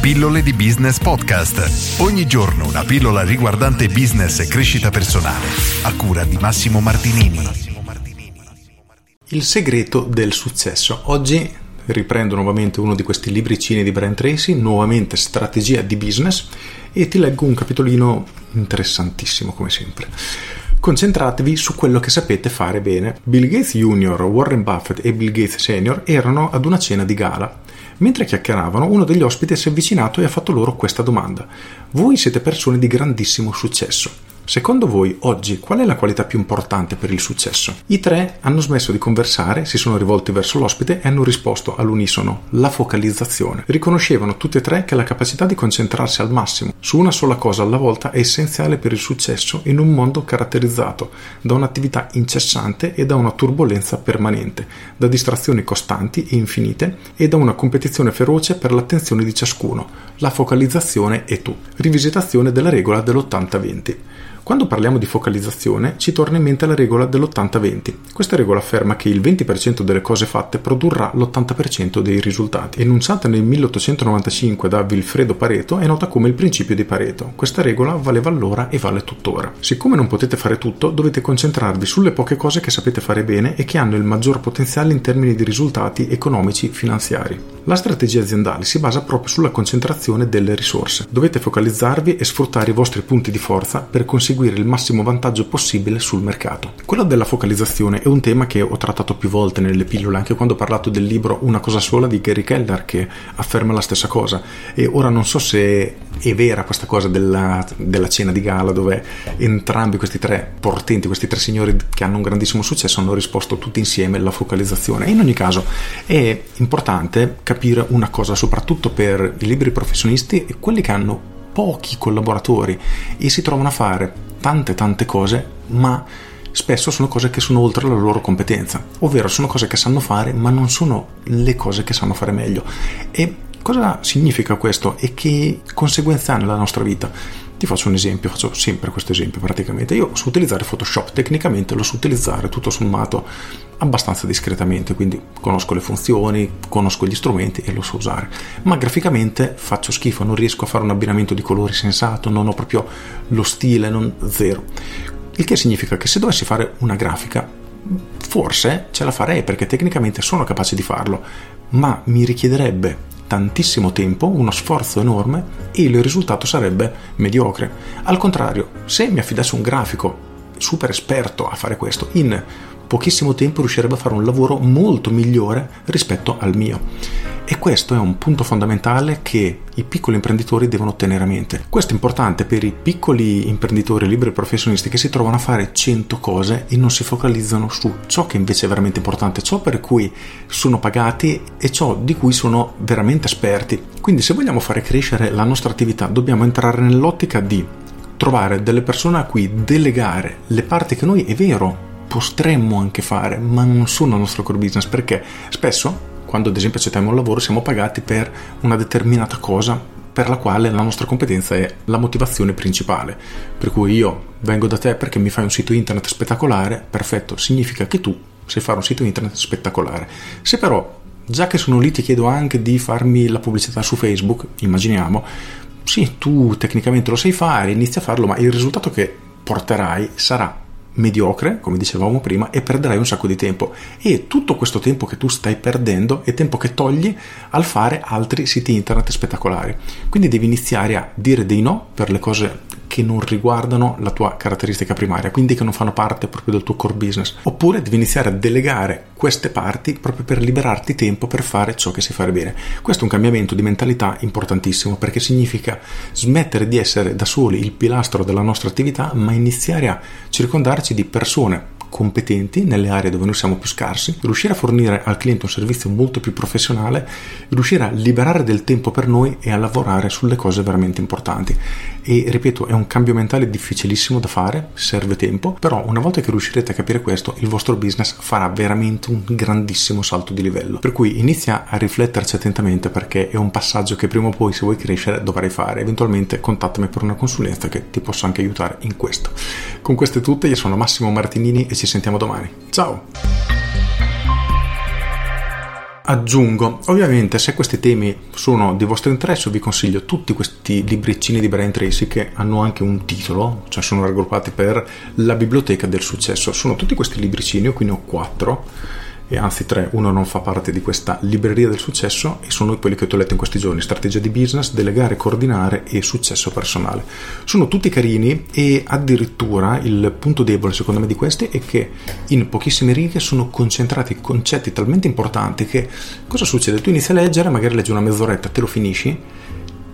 Pillole di Business Podcast. Ogni giorno una pillola riguardante business e crescita personale. A cura di Massimo Martinini. Il segreto del successo. Oggi riprendo nuovamente uno di questi libricini di Brian Tracy, nuovamente strategia di business, e ti leggo un capitolino interessantissimo come sempre. Concentratevi su quello che sapete fare bene. Bill Gates Jr., Warren Buffett e Bill Gates Sr. erano ad una cena di gala. Mentre chiacchieravano, uno degli ospiti si è avvicinato e ha fatto loro questa domanda. Voi siete persone di grandissimo successo. Secondo voi, oggi, qual è la qualità più importante per il successo? I tre hanno smesso di conversare, si sono rivolti verso l'ospite e hanno risposto all'unisono, la focalizzazione. Riconoscevano tutti e tre che la capacità di concentrarsi al massimo su una sola cosa alla volta è essenziale per il successo in un mondo caratterizzato da un'attività incessante e da una turbolenza permanente, da distrazioni costanti e infinite e da una competizione feroce per l'attenzione di ciascuno. La focalizzazione è tu. Rivisitazione della regola dell'80-20. Quando parliamo di focalizzazione ci torna in mente la regola dell'80-20. Questa regola afferma che il 20% delle cose fatte produrrà l'80% dei risultati. Enunciata nel 1895 da Vilfredo Pareto, è nota come il principio di Pareto. Questa regola valeva allora e vale tuttora. Siccome non potete fare tutto, dovete concentrarvi sulle poche cose che sapete fare bene e che hanno il maggior potenziale in termini di risultati economici finanziari. La strategia aziendale si basa proprio sulla concentrazione delle risorse. Dovete focalizzarvi e sfruttare i vostri punti di forza per conseguire il massimo vantaggio possibile sul mercato. Quello della focalizzazione è un tema che ho trattato più volte nelle pillole, anche quando ho parlato del libro Una cosa sola di Gary Keller che afferma la stessa cosa. E ora non so se è vera questa cosa della, della cena di gala dove entrambi questi tre portenti, questi tre signori che hanno un grandissimo successo hanno risposto tutti insieme alla focalizzazione. E in ogni caso è importante capire una cosa, soprattutto per i libri professionisti e quelli che hanno pochi collaboratori e si trovano a fare tante tante cose, ma spesso sono cose che sono oltre la loro competenza, ovvero sono cose che sanno fare, ma non sono le cose che sanno fare meglio. E cosa significa questo e che conseguenze ha nella nostra vita? Ti faccio un esempio, faccio sempre questo esempio praticamente. Io so utilizzare Photoshop, tecnicamente lo so utilizzare tutto sommato abbastanza discretamente, quindi conosco le funzioni, conosco gli strumenti e lo so usare. Ma graficamente faccio schifo, non riesco a fare un abbinamento di colori sensato, non ho proprio lo stile, non zero. Il che significa che se dovessi fare una grafica, forse ce la farei perché tecnicamente sono capace di farlo, ma mi richiederebbe tantissimo tempo, uno sforzo enorme e il risultato sarebbe mediocre. Al contrario, se mi affidassi un grafico super esperto a fare questo, in pochissimo tempo riuscirebbe a fare un lavoro molto migliore rispetto al mio. E questo è un punto fondamentale che i piccoli imprenditori devono tenere a mente. Questo è importante per i piccoli imprenditori liberi professionisti che si trovano a fare 100 cose e non si focalizzano su ciò che invece è veramente importante, ciò per cui sono pagati e ciò di cui sono veramente esperti. Quindi se vogliamo fare crescere la nostra attività dobbiamo entrare nell'ottica di trovare delle persone a cui delegare le parti che noi è vero potremmo anche fare, ma non sono il nostro core business perché spesso quando ad esempio accettiamo un lavoro siamo pagati per una determinata cosa per la quale la nostra competenza è la motivazione principale. Per cui io vengo da te perché mi fai un sito internet spettacolare, perfetto, significa che tu sai fare un sito internet spettacolare. Se però, già che sono lì, ti chiedo anche di farmi la pubblicità su Facebook, immaginiamo, sì, tu tecnicamente lo sai fare, inizia a farlo, ma il risultato che porterai sarà mediocre, come dicevamo prima, e perderai un sacco di tempo. E tutto questo tempo che tu stai perdendo è tempo che togli al fare altri siti internet spettacolari. Quindi devi iniziare a dire dei no per le cose che non riguardano la tua caratteristica primaria, quindi che non fanno parte proprio del tuo core business. Oppure devi iniziare a delegare queste parti proprio per liberarti tempo per fare ciò che sai fare bene. Questo è un cambiamento di mentalità importantissimo perché significa smettere di essere da soli il pilastro della nostra attività, ma iniziare a circondarci di persone competenti nelle aree dove noi siamo più scarsi, riuscire a fornire al cliente un servizio molto più professionale, riuscire a liberare del tempo per noi e a lavorare sulle cose veramente importanti. E ripeto, è un cambio mentale difficilissimo da fare, serve tempo, però una volta che riuscirete a capire questo, il vostro business farà veramente un grandissimo salto di livello. Per cui inizia a rifletterci attentamente perché è un passaggio che prima o poi se vuoi crescere dovrai fare. Eventualmente contattami per una consulenza che ti possa anche aiutare in questo. Con questo è tutto, io sono Massimo Martinini e ci sentiamo domani. Ciao! aggiungo, ovviamente se questi temi sono di vostro interesse vi consiglio tutti questi libricini di Brian Tracy che hanno anche un titolo, cioè sono raggruppati per la biblioteca del successo. Sono tutti questi libricini, io qui ne ho quattro e anzi tre, uno non fa parte di questa libreria del successo e sono quelli che ho letto in questi giorni, strategia di business, delegare, coordinare e successo personale. Sono tutti carini e addirittura il punto debole secondo me di questi è che in pochissime righe sono concentrati concetti talmente importanti che cosa succede? Tu inizi a leggere, magari leggi una mezz'oretta, te lo finisci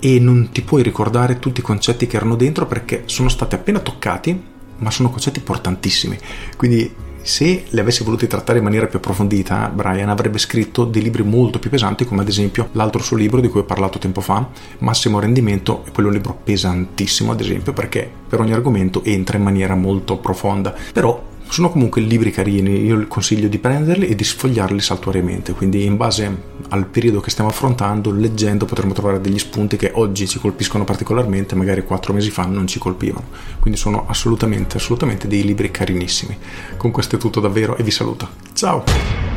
e non ti puoi ricordare tutti i concetti che erano dentro perché sono stati appena toccati ma sono concetti importantissimi. Quindi se li avessi voluti trattare in maniera più approfondita, Brian avrebbe scritto dei libri molto più pesanti, come ad esempio l'altro suo libro di cui ho parlato tempo fa, Massimo Rendimento, e quello è un libro pesantissimo, ad esempio, perché per ogni argomento entra in maniera molto profonda. Però sono comunque libri carini, io consiglio di prenderli e di sfogliarli saltuariamente, quindi in base al periodo che stiamo affrontando, leggendo potremo trovare degli spunti che oggi ci colpiscono particolarmente, magari quattro mesi fa non ci colpivano. Quindi sono assolutamente, assolutamente dei libri carinissimi. Con questo è tutto davvero e vi saluto. Ciao!